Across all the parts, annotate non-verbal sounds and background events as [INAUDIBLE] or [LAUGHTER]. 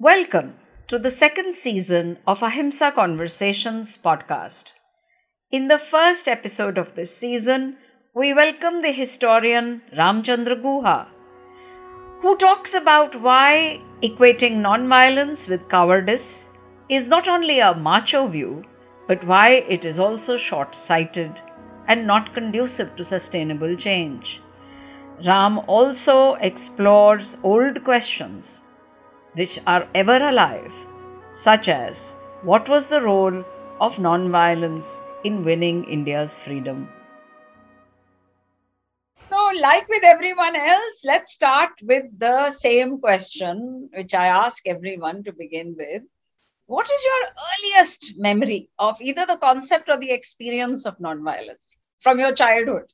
Welcome to the second season of Ahimsa Conversations podcast. In the first episode of this season, we welcome the historian Ramchandra Guha, who talks about why equating nonviolence with cowardice is not only a macho view, but why it is also short sighted and not conducive to sustainable change. Ram also explores old questions which are ever alive, such as what was the role of nonviolence in winning India's freedom? So, like with everyone else, let's start with the same question, which I ask everyone to begin with. What is your earliest memory of either the concept or the experience of nonviolence from your childhood?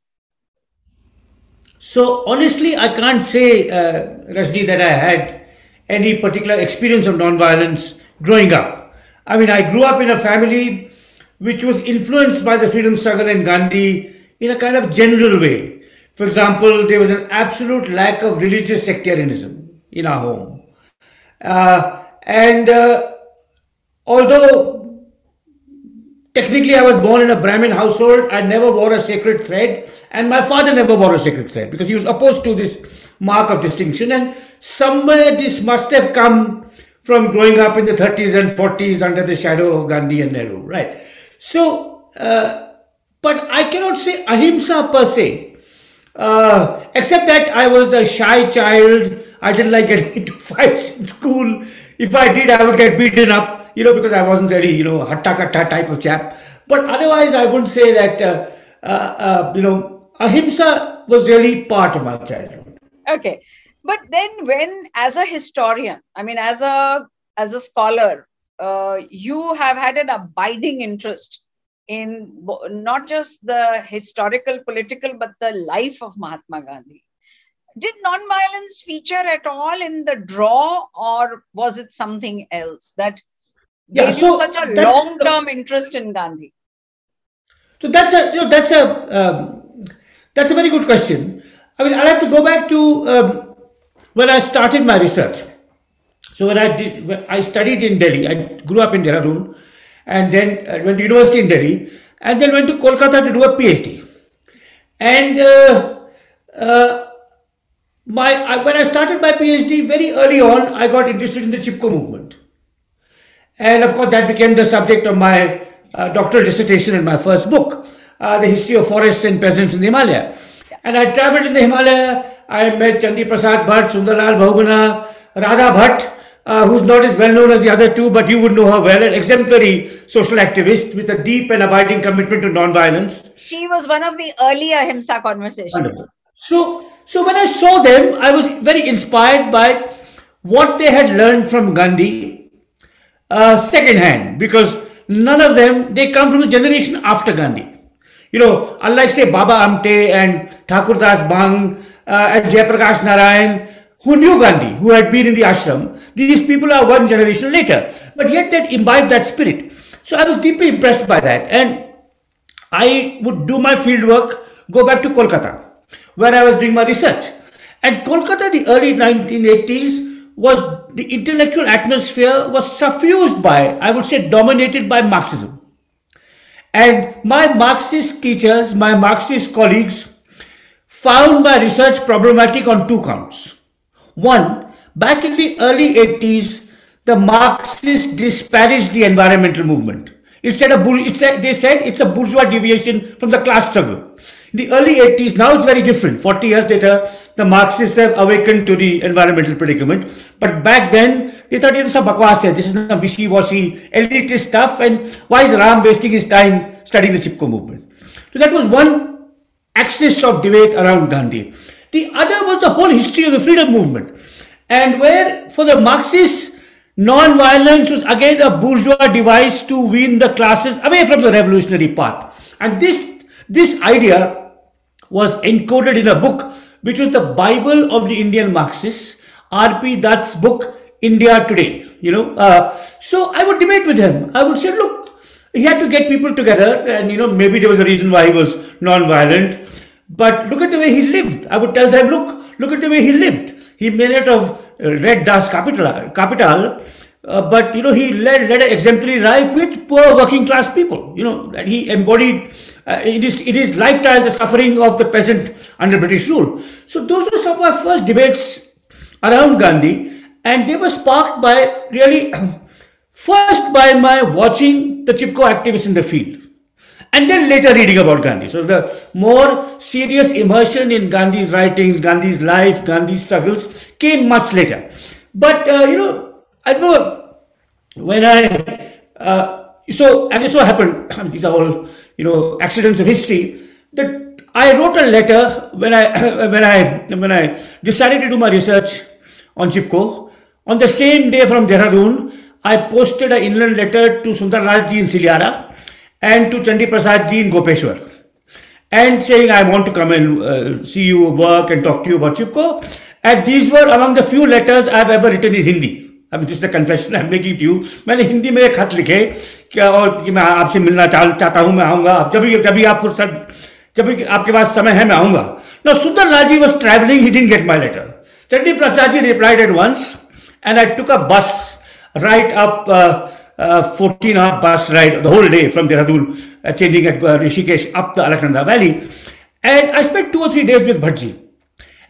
So honestly, I can't say, uh, Rajni, that I had any particular experience of nonviolence growing up. I mean, I grew up in a family which was influenced by the freedom struggle and Gandhi in a kind of general way. For example, there was an absolute lack of religious sectarianism in our home. Uh, and uh, although Technically, I was born in a Brahmin household. I never wore a sacred thread, and my father never wore a sacred thread because he was opposed to this mark of distinction. And somewhere this must have come from growing up in the 30s and 40s under the shadow of Gandhi and Nehru, right? So, uh, but I cannot say ahimsa per se, uh, except that I was a shy child. I didn't like getting [LAUGHS] into fights in school. If I did, I would get beaten up you know, because I wasn't really, you know, hatta katta type of chap. But otherwise, I wouldn't say that, uh, uh, uh, you know, ahimsa was really part of my childhood. Okay. But then when, as a historian, I mean, as a, as a scholar, uh, you have had an abiding interest in not just the historical, political, but the life of Mahatma Gandhi. Did nonviolence feature at all in the draw, or was it something else that yeah, gave so you such a long term interest in Gandhi? So that's a you know, that's a um, that's a very good question. I mean, I'll have to go back to um, when I started my research. So when I did, when I studied in Delhi. I grew up in Dehradun, and then uh, went to university in Delhi, and then went to Kolkata to do a PhD. And uh, uh, my I, when I started my PhD very early on, I got interested in the Chipko movement. And of course, that became the subject of my uh, doctoral dissertation in my first book, uh, The History of Forests and Peasants in the Himalaya. And I traveled in the Himalaya. I met Chandi Prasad Bhatt, Sundarlal Bahuguna, Radha Bhatt, uh, who's not as well known as the other two, but you would know her well, an exemplary social activist with a deep and abiding commitment to non-violence. She was one of the early Ahimsa conversations. Wonderful. So, so when I saw them, I was very inspired by what they had learned from Gandhi uh, second hand because none of them they come from the generation after Gandhi. You know, unlike say Baba Amte and Thakur Das Bang uh, and Jayaprakash Narayan, who knew Gandhi, who had been in the ashram, these people are one generation later, but yet they imbibed that spirit. So I was deeply impressed by that, and I would do my field work, go back to Kolkata, where I was doing my research. And Kolkata, the early 1980s, was the intellectual atmosphere was suffused by, I would say, dominated by Marxism. And my Marxist teachers, my Marxist colleagues, found my research problematic on two counts. One, back in the early 80s, the Marxists disparaged the environmental movement. It said a, it said, they said it's a bourgeois deviation from the class struggle. In the early 80s, now it's very different. 40 years later, the Marxists have awakened to the environmental predicament. But back then, they thought it was a bakwas This is some wishy-washy, elitist stuff. And why is Ram wasting his time studying the Chipko movement? So that was one axis of debate around Gandhi. The other was the whole history of the freedom movement. And where, for the Marxists, non-violence was again a bourgeois device to wean the classes away from the revolutionary path. And this, this idea was encoded in a book which was the Bible of the Indian Marxists, R.P. Dutt's book, India Today. You know, uh, so I would debate with him. I would say, look, he had to get people together, and you know, maybe there was a reason why he was non-violent. But look at the way he lived. I would tell them, look, look at the way he lived. He may not have Read Das Kapital, Capital uh, but you know he led, led an exemplary life with poor working class people. You know that he embodied uh, it is it is lifestyle the suffering of the peasant under British rule. So those were some of our first debates around Gandhi, and they were sparked by really [CLEARS THROAT] first by my watching the Chipko activists in the field. And then later reading about Gandhi. So the more serious immersion in Gandhi's writings, Gandhi's life, Gandhi's struggles came much later. But uh, you know, I know when I, uh, so as it so happened, these are all, you know, accidents of history, that I wrote a letter when I, [COUGHS] when I, when I decided to do my research on Chipko. On the same day from Dehradun, I posted an inland letter to Sundar Rajji in Silyara and to Chandi Prasad ji in Gopeshwar and saying I want to come and uh, see you work and talk to you about Chipko. And these were among the few letters I've ever written in Hindi. अब जिससे confession I making to you मैंने हिंदी में एक खत लिखे क्या और कि मैं आपसे मिलना चाह, चाहता हूं मैं आऊंगा अब जब भी जब भी आप फुर्सत जब भी आपके पास समय है मैं आऊंगा नो सुंदर राजी was travelling he didn't get my letter Chandi Prasad ji replied eight once and I टुक अ बस right a 14 hour bus ride the whole day from Dehradun, uh, changing at uh, Rishikesh up the Alaknanda Valley. And I spent two or three days with Bhaji.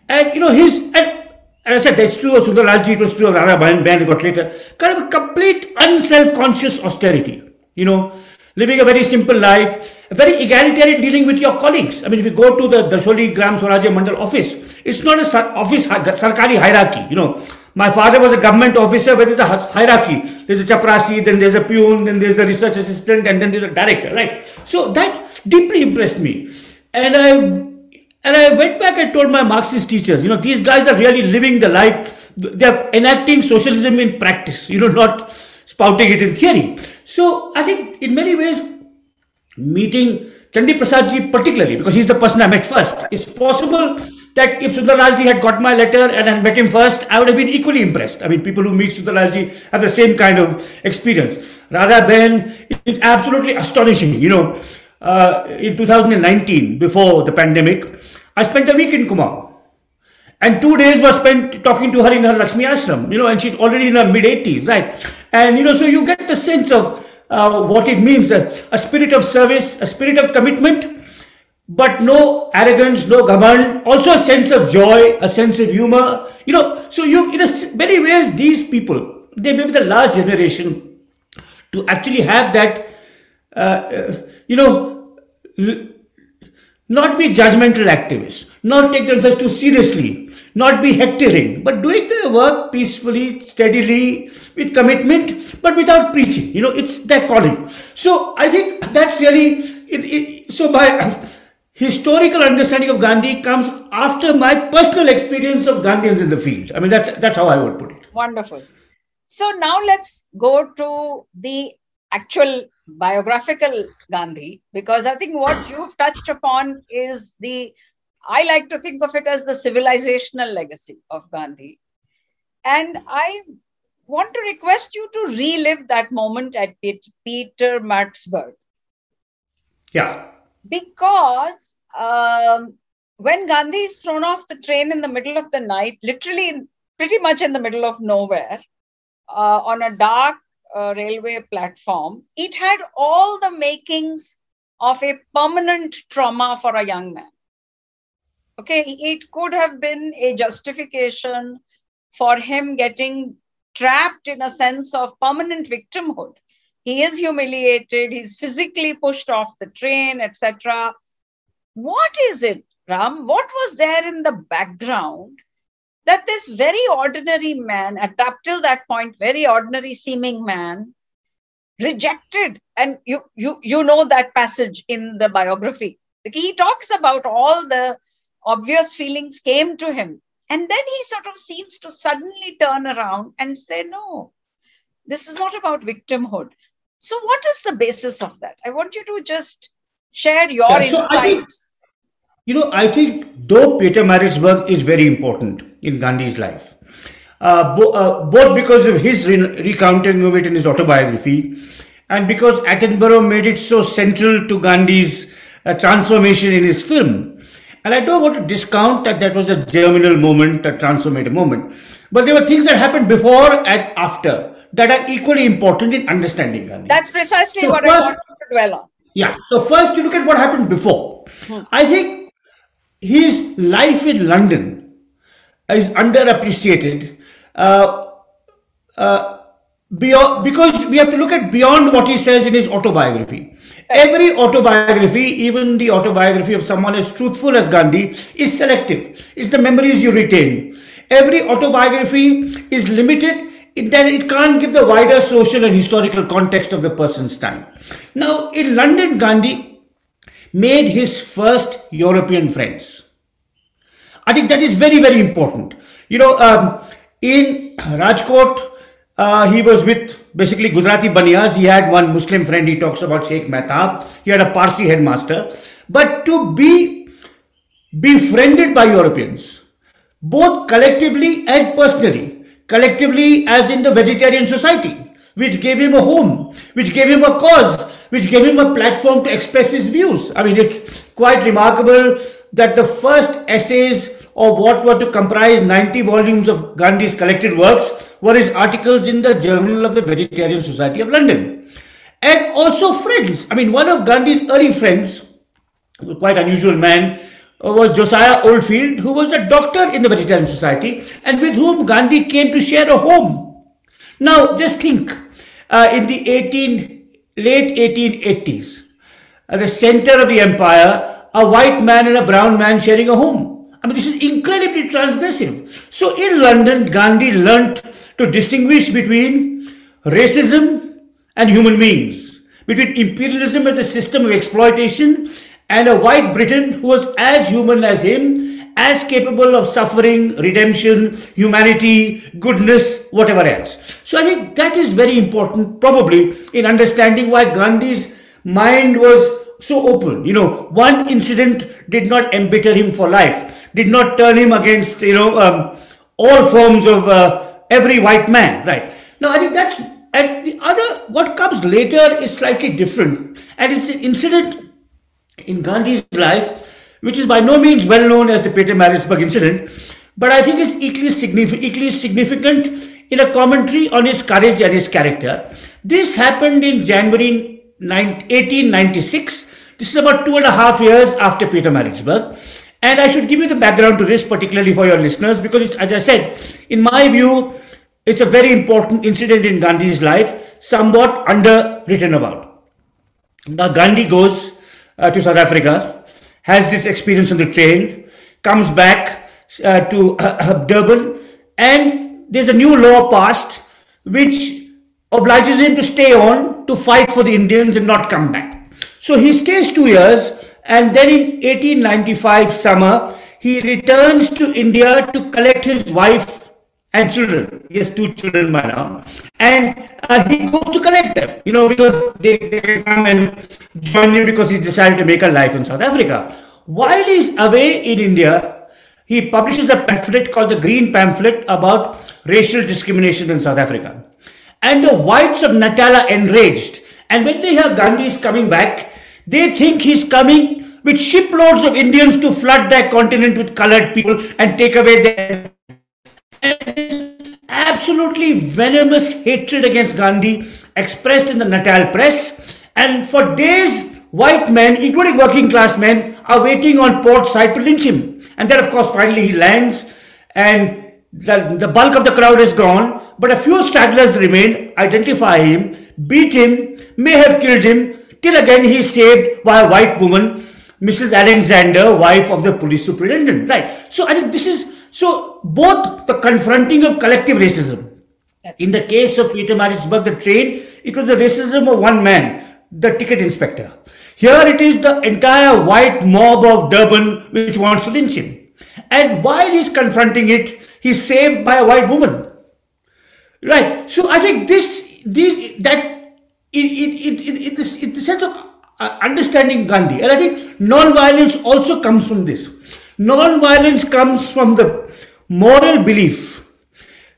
And you know, his, and, and I said, that's true of Sundarlalji, it was true of Radha Ben, Band got later. Kind of a complete unself conscious austerity, you know, living a very simple life, very egalitarian dealing with your colleagues. I mean, if you go to the Dasholi Gram Swarajya Mandal office, it's not a office, sarkari hierarchy, you know my father was a government officer where there's a hierarchy. There's a chaprasi, then there's a peon, then there's a research assistant, and then there's a director, right? So that deeply impressed me. And I and I went back and told my Marxist teachers, you know, these guys are really living the life. They're enacting socialism in practice, you know, not spouting it in theory. So I think in many ways, meeting Chandi particularly, because he's the person I met first, it's possible that if Sundarlal ji had got my letter and I met him first, I would have been equally impressed. I mean, people who meet Sundarlal ji have the same kind of experience. Radha Ben is absolutely astonishing, you know uh, in 2019, before the pandemic, I spent a week in Kumaon. And two days were spent talking to her in her Lakshmi Ashram, you know, and she's already in her mid 80s, right? And, you know, so you get the sense of uh, what it means a, a, spirit of service, a spirit of commitment, but no arrogance, no government, also a sense of joy, a sense of humor, you know. So, you, in a, many ways, these people, they may be the last generation to actually have that, uh, uh you know, not be judgmental activists, not take themselves too seriously, not be hectoring, but doing their work peacefully, steadily, with commitment, but without preaching. You know, it's their calling. So I think that's really it, it, so my historical understanding of Gandhi comes after my personal experience of Gandhians in the field. I mean, that's that's how I would put it. Wonderful. So now let's go to the actual biographical Gandhi, because I think what you've touched upon is the, I like to think of it as the civilizational legacy of Gandhi. And I want to request you to relive that moment at Pietermaritzburg. Yeah. Because um, when Gandhi is thrown off the train in the middle of the night, literally pretty much in the middle of nowhere, uh, on a dark uh, railway platform, it had all the makings of a permanent trauma for a young man. Okay, it could have been a justification for him getting trapped in a sense of permanent victimhood. He is humiliated, he's physically pushed off the train, etc. What is it, Ram? What was there in the background that this very ordinary man, at up till that point, very ordinary seeming man, rejected. And you, you, you know that passage in the biography. He talks about all the obvious feelings came to him. And then he sort of seems to suddenly turn around and say, no, this is not about victimhood. So, what is the basis of that? I want you to just share your yeah, so insights. You know, I think though Pietermaritzburg is very important in Gandhi's life, uh, bo- uh, both because of his re- recounting of it in his autobiography and because Attenborough made it so central to Gandhi's uh, transformation in his film. And I don't want to discount that that was a germinal moment, a transformative moment. but there were things that happened before and after that are equally important in understanding Gandhi. That's precisely so what first, I want to dwell on. Yeah. So first, you look at what happened before. Hmm. I think his life in London is underappreciated. Uh, uh, beyond, because we have to look at beyond what he says in his autobiography. Every autobiography, even the autobiography of someone as truthful as Gandhi, is selective. It's the memories you retain. Every autobiography is limited in that it can't give the wider social and historical context of the person's time. Now, in London, Gandhi made his first European friends. I think that is very, very important. You know, um, in Rajkot, uh, he was with basically Gujarati Baniyas. He had one Muslim friend. He talks about Sheikh Mehtab. He had a Parsi headmaster. But to be befriended by Europeans, both collectively and personally, collectively as in the vegetarian society, which gave him a home, which gave him a cause, which gave him a platform to express his views. I mean, it's quite remarkable that the first essays of what were to comprise 90 volumes of Gandhi's collected works were his articles in the Journal of the Vegetarian Society of London. And also friends. I mean, one of Gandhi's early friends, quite unusual man, was Josiah Oldfield, who was a doctor in the Vegetarian Society and with whom Gandhi came to share a home. Now, just think, uh, in the 18, late 1880s, at the center of the empire, a white man and a brown man sharing a home. I mean, this is incredibly transgressive. So in London, Gandhi learnt to distinguish between racism and human beings, between imperialism as a system of exploitation and a white Briton who was as human as him, as capable of suffering, redemption, humanity, goodness, whatever else. So I think that is very important, probably, in understanding why Gandhi's mind was so open. You know, one incident did not embitter him for life, did not turn him against, you know, um, all forms of uh, every white man, right? Now, I think that's, and the other, what comes later is slightly different. And it's an incident in Gandhi's life, which is by no means well known as the Pietermaritzburg incident, but I think it's equally, significant, equally significant in a commentary on his courage and his character. This happened in January 1896 this is about two and a half years after Pietermaritzburg. And I should give you the background to this, particularly for your listeners, because as I said, in my view, it's a very important incident in Gandhi's life, somewhat underwritten about. Now, Gandhi goes uh, to South Africa, has this experience on the train, comes back uh, to uh, Durban, and there's a new law passed which obliges him to stay on to fight for the Indians and not come back. So he stays two years and then in 1895 summer, he returns to India to collect his wife and children. He has two children by now. And uh, he goes to collect them, you know, because they, they come and join him because he's decided to make a life in South Africa. While he's away in India, he publishes a pamphlet called the Green Pamphlet about racial discrimination in South Africa. And the whites of Natal are enraged. And when they hear Gandhi is coming back, they think he's coming with shiploads of Indians to flood their continent with colored people and take away their absolutely venomous hatred against Gandhi expressed in the Natal press. And for days, white men, including working class men, are waiting on port side to lynch him. And then, of course, finally he lands and the, the bulk of the crowd is gone, but a few stragglers remain, identify him, beat him, may have killed him, Till again he is saved by a white woman, Mrs. Alexander, wife of the police superintendent. Right. So I think this is so both the confronting of collective racism. In the case of Pietermaritzburg, the train, it was the racism of one man, the ticket inspector. Here it is the entire white mob of Durban which wants to lynch him. And while he's confronting it, he's saved by a white woman. Right. So I think this, this, that in, in, in, in, this, in the sense of uh, understanding Gandhi. And I think non-violence also comes from this. Non-violence comes from the moral belief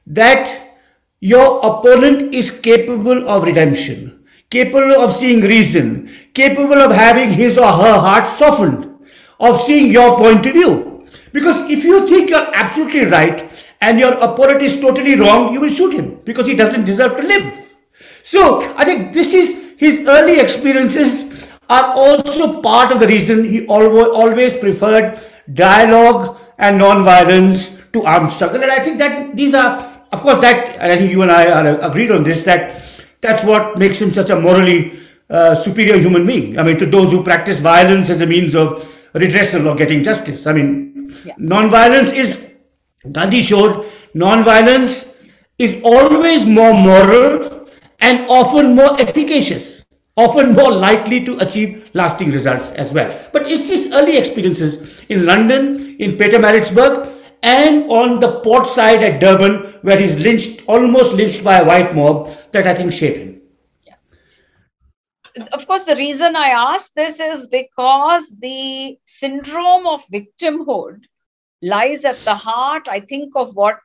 that your opponent is capable of redemption, capable of seeing reason, capable of having his or her heart softened, of seeing your point of view. Because if you think you're absolutely right and your opponent is totally wrong, you will shoot him because he doesn't deserve to live. So I think this is his early experiences are also part of the reason he always preferred dialogue and non-violence to armed struggle. And I think that these are, of course, that I think you and I are agreed on this that that's what makes him such a morally uh, superior human being. I mean, to those who practice violence as a means of redressal or getting justice. I mean, yeah. non-violence is Gandhi showed non-violence is always more moral and often more efficacious often more likely to achieve lasting results as well. But it's these early experiences in London, in Pietermaritzburg, and on the port side at Durban, where he's lynched, almost lynched by a white mob, that I think shaped him. Of course, the reason I ask this is because the syndrome of victimhood lies at the heart, I think, of what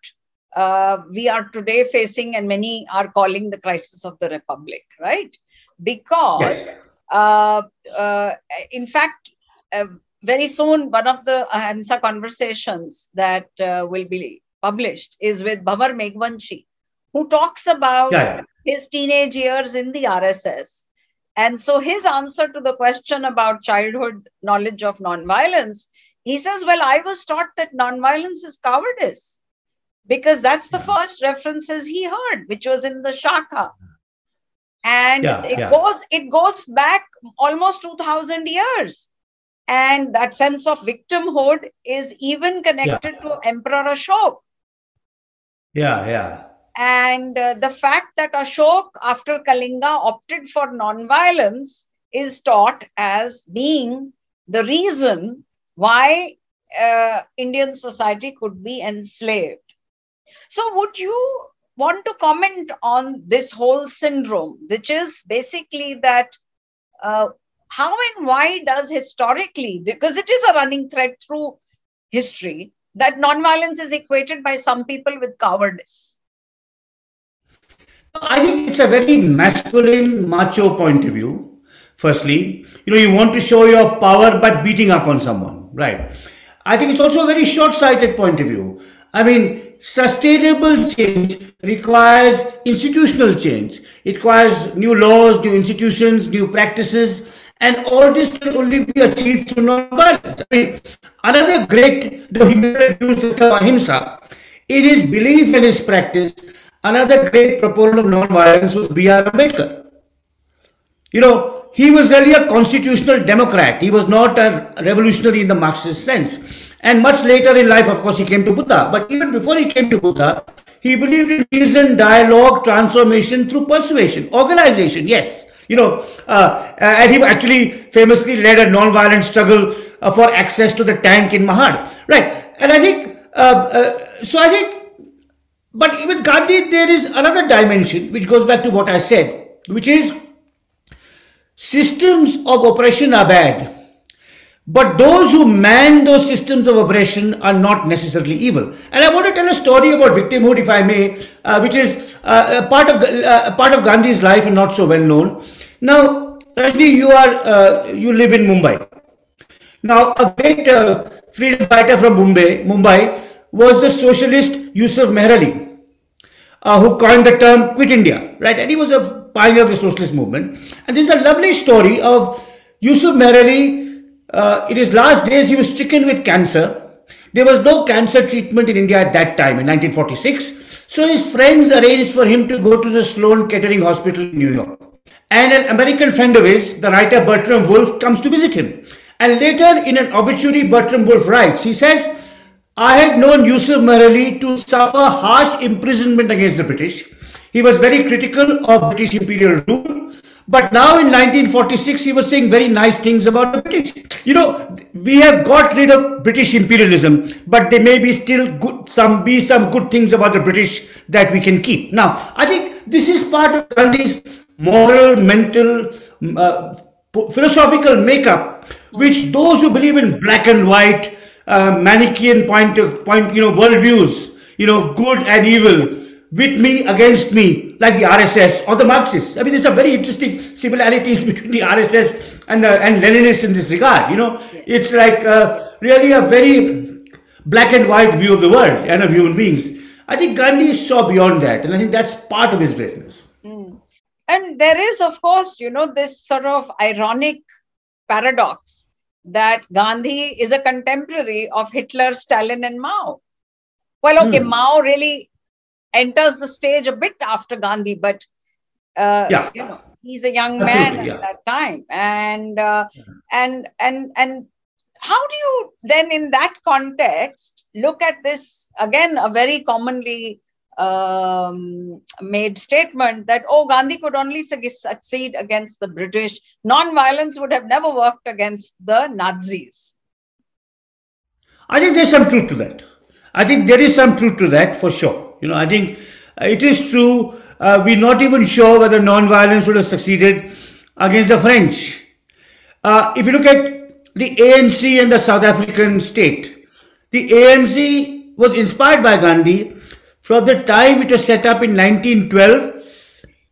uh, we are today facing, and many are calling the crisis of the republic, right? because yes. uh, uh, in fact uh, very soon one of the ahimsa conversations that uh, will be published is with Bhanwar Meghwanshi, who talks about yeah. his teenage years in the RSS. And so his answer to the question about childhood knowledge of nonviolence, he says, Well, I was taught that nonviolence is cowardice because that's the first references he heard, which was in the Shakha. And yeah, it yeah. goes it goes back almost 2000 years. And that sense of victimhood is even connected yeah. to emperor ashok. Yeah yeah. And uh, the fact that ashok after kalinga opted for non-violence is taught as being the reason why uh, indian society could be enslaved so would you want to comment on this whole syndrome, which is basically that uh, how and why does historically, because it is a running thread through history, that nonviolence is equated by some people with cowardice? I think it's a very masculine, macho point of view. Firstly, you know, you want to show your power by beating up on someone, right? I think it's also a very short sighted point of view. I mean, sustainable change requires institutional change. It requires new laws, new institutions, new practices, and all this can only be achieved through non-violence. I mean, another great, though he may use the term ahimsa, in his belief and his practice, another great proponent of non-violence was B.R. Ambedkar. You know, he was really a constitutional democrat. He was not a revolutionary in the Marxist sense. And much later in life, of course, he came to Buddha. But even before he came to Buddha, he believed in reason, dialogue, transformation through persuasion, organization, yes. You know, uh, and he actually famously led a non-violent struggle uh, for access to the tank in Mahad. Right. And I think, uh, uh, so I think, but even Gandhi, there is another dimension which goes back to what I said, which is systems of oppression are bad but those who man those systems of oppression are not necessarily evil. And I want to tell a story about victimhood, if I may, uh, which is uh, a part of uh, part of Gandhi's life and not so well known. Now, Rajni, you are uh, you live in Mumbai. Now, a great uh, freedom fighter from Mumbai, Mumbai was the socialist Yusuf Meherali, uh, who coined the term "Quit India," right? And he was a pioneer of the socialist movement. And this is a lovely story of Yusuf Meherali uh, in his last days, he was stricken with cancer. There was no cancer treatment in India at that time, in 1946. So his friends arranged for him to go to the Sloan Kettering Hospital in New York. And an American friend of his, the writer Bertram Wolfe, comes to visit him. And later, in an obituary, Bertram Wolfe writes, he says, I had known Yusuf Meherali to suffer harsh imprisonment against the British. He was very critical of British imperial rule but now in 1946, he was saying very nice things about the British. You know, we have got rid of British imperialism, but there may be still good, some be some good things about the British that we can keep. Now, I think this is part of Gandhi's moral, mental, uh, philosophical makeup, which those who believe in black and white, uh, Manichaean point, point, you know, worldviews, you know, good and evil, with me against me, like the RSS or the Marxists. I mean, there's a very interesting similarities [LAUGHS] between the RSS and the, and Leninists in this regard. You know, it's like uh, really a very black and white view of the world and of human beings. I think Gandhi saw beyond that, and I think that's part of his greatness. Mm. And there is, of course, you know, this sort of ironic paradox that Gandhi is a contemporary of Hitler, Stalin, and Mao. Well, okay, mm. Mao really enters the stage a bit after Gandhi, but uh, yeah. you know, he's a young man at yeah. that time, and uh, yeah. and and and how do you then, in that context, look at this again? A very commonly um, made statement that oh Gandhi could only succeed against the British. Non-violence would have never worked against the Nazis. I think there's some truth to that. I think there is some truth to that for sure. You know, I think it is true. Uh, we're not even sure whether non-violence would have succeeded against the French. Uh, if you look at the ANC and the South African state, the ANC was inspired by Gandhi from the time it was set up in 1912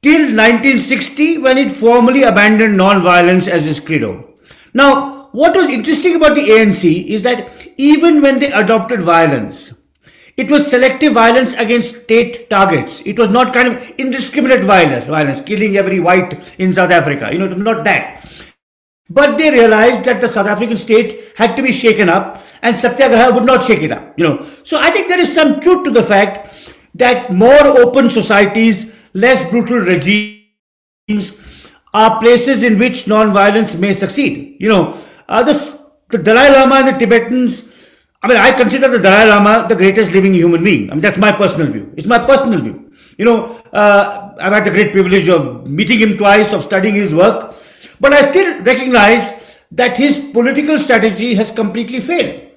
till 1960 when it formally abandoned non-violence as its credo. Now, what was interesting about the ANC is that even when they adopted violence, it was selective violence against state targets. It was not kind of indiscriminate violence, violence, killing every white in South Africa. You know, it was not that. But they realized that the South African state had to be shaken up and Satyagraha would not shake it up, you know. So I think there is some truth to the fact that more open societies, less brutal regimes are places in which non-violence may succeed. You know, uh, this, the Dalai Lama and the Tibetans, I mean, I consider the Dalai Lama the greatest living human being. I mean, that's my personal view. It's my personal view. You know, uh, I've had the great privilege of meeting him twice, of studying his work. But I still recognize that his political strategy has completely failed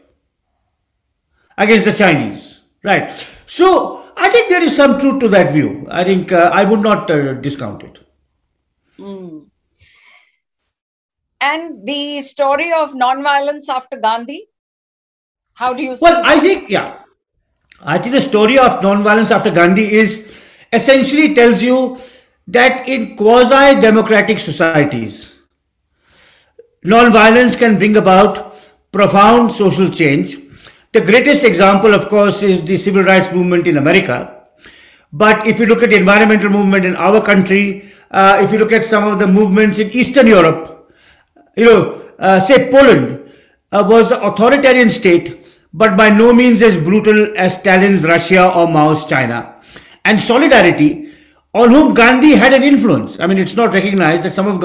against the Chinese. Right. So I think there is some truth to that view. I think uh, I would not uh, discount it. Mm. And the story of non-violence after Gandhi, how do you? Well, I think yeah, I think the story of non-violence after Gandhi is essentially tells you that in quasi-democratic societies, Non-violence can bring about profound social change. The greatest example, of course, is the civil rights movement in America. But if you look at the environmental movement in our country, uh, if you look at some of the movements in Eastern Europe, you know, uh, say Poland uh, was an authoritarian state, but by no means as brutal as Stalin's Russia or Mao's China. And solidarity, on whom Gandhi had an influence. I mean, it's not recognized that some of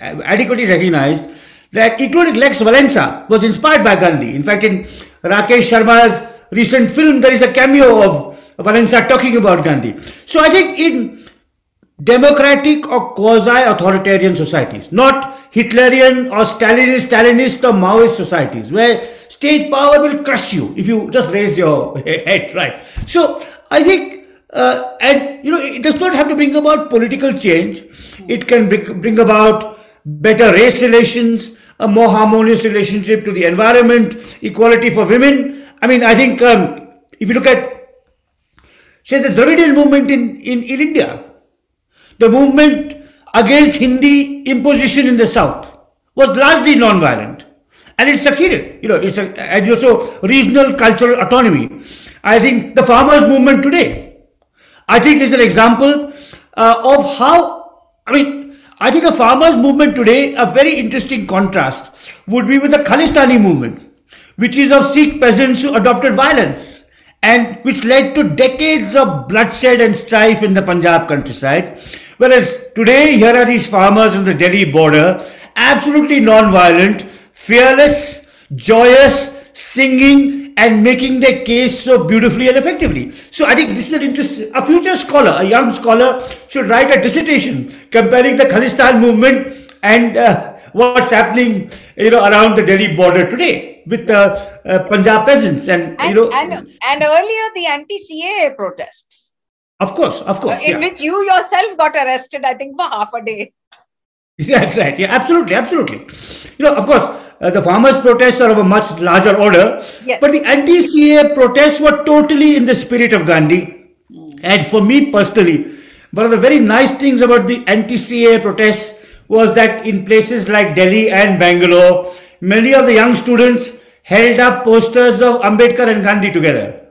adequately recognized that including Lech Walesa was inspired by Gandhi. In fact, in Rakesh Sharma's recent film, there is a cameo of Valenza talking about Gandhi. So I think in democratic or quasi-authoritarian societies, not Hitlerian or Stalinist, Stalinist or Maoist societies, where state power will crush you if you just raise your [LAUGHS] head, right? So I think, uh, and you know, it does not have to bring about political change. It can bring, about better race relations, a more harmonious relationship to the environment, equality for women. I mean, I think um, if you look at, say, the Dravidian movement in, in, in India, the movement against Hindi imposition in the south was largely non-violent and it succeeded. You know, it's a, and also regional cultural autonomy. I think the farmers movement today, I think is an example uh, of how, I mean, I think the farmers movement today, a very interesting contrast would be with the Khalistani movement, which is of Sikh peasants who adopted violence and which led to decades of bloodshed and strife in the Punjab countryside. Whereas today, here are these farmers on the Delhi border, absolutely non-violent, fearless, joyous, singing and making their case so beautifully and effectively. So I think this is an interest. A future scholar, a young scholar, should write a dissertation comparing the Khalistan movement and uh, what's happening, you know, around the Delhi border today with the uh, uh, Punjab peasants and, and, you know and, and earlier the anti-CAA protests. Of course, of course. In yeah. which you yourself got arrested, I think, for half a day. [LAUGHS] That's right. Yeah, absolutely, absolutely. You know, of course, uh, the farmers' protests are of a much larger order. Yes. But the anti-CAA protests were totally in the spirit of Gandhi. Mm. And for me personally, one of the very nice things about the anti-CAA protests was that in places like Delhi and Bangalore, many of the young students held up posters of Ambedkar and Gandhi together.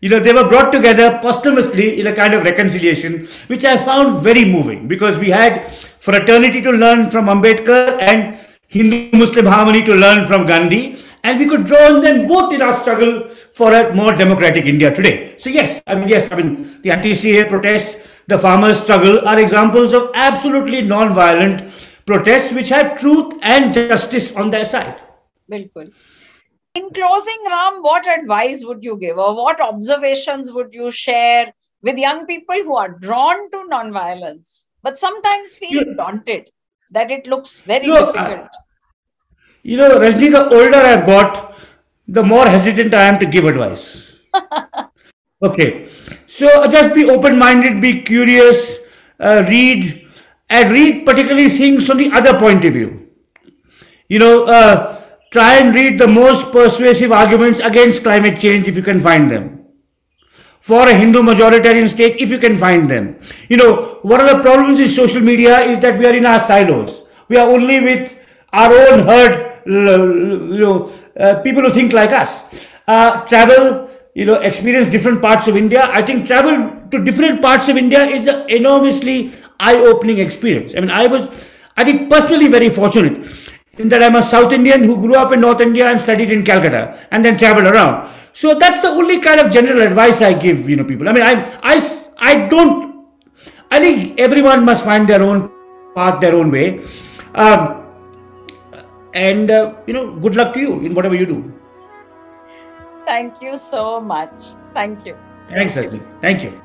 You know, they were brought together posthumously in a kind of reconciliation, which I found very moving because we had fraternity to learn from Ambedkar and Hindu Muslim harmony to learn from Gandhi, and we could draw on them both in our struggle for a more democratic India today. So, yes, I mean, yes, I mean, the anti CAA protests, the farmers' struggle are examples of absolutely non violent protests which have truth and justice on their side. Bilkul. In closing, Ram, what advice would you give or what observations would you share with young people who are drawn to nonviolence but sometimes feel yeah. daunted that it looks very you know, difficult? You know, Rajni, the older I've got, the more hesitant I am to give advice. [LAUGHS] okay. So just be open minded, be curious, uh, read, and read particularly things from the other point of view. You know, uh, try and read the most persuasive arguments against climate change if you can find them. For a Hindu majoritarian state, if you can find them. You know, one of the problems in social media is that we are in our silos. We are only with our own herd, you know, uh, people who think like us. Uh, travel, you know, experience different parts of India. I think travel to different parts of India is an enormously eye-opening experience. I mean, I was, I think, personally very fortunate in that I'm a South Indian who grew up in North India and studied in Calcutta and then traveled around. So that's the only kind of general advice I give, you know, people. I mean, I, I, I don't, I think everyone must find their own path, their own way. Um, and, uh, you know, good luck to you in whatever you do. Thank you so much. Thank you. Thanks, Rajni. Thank you.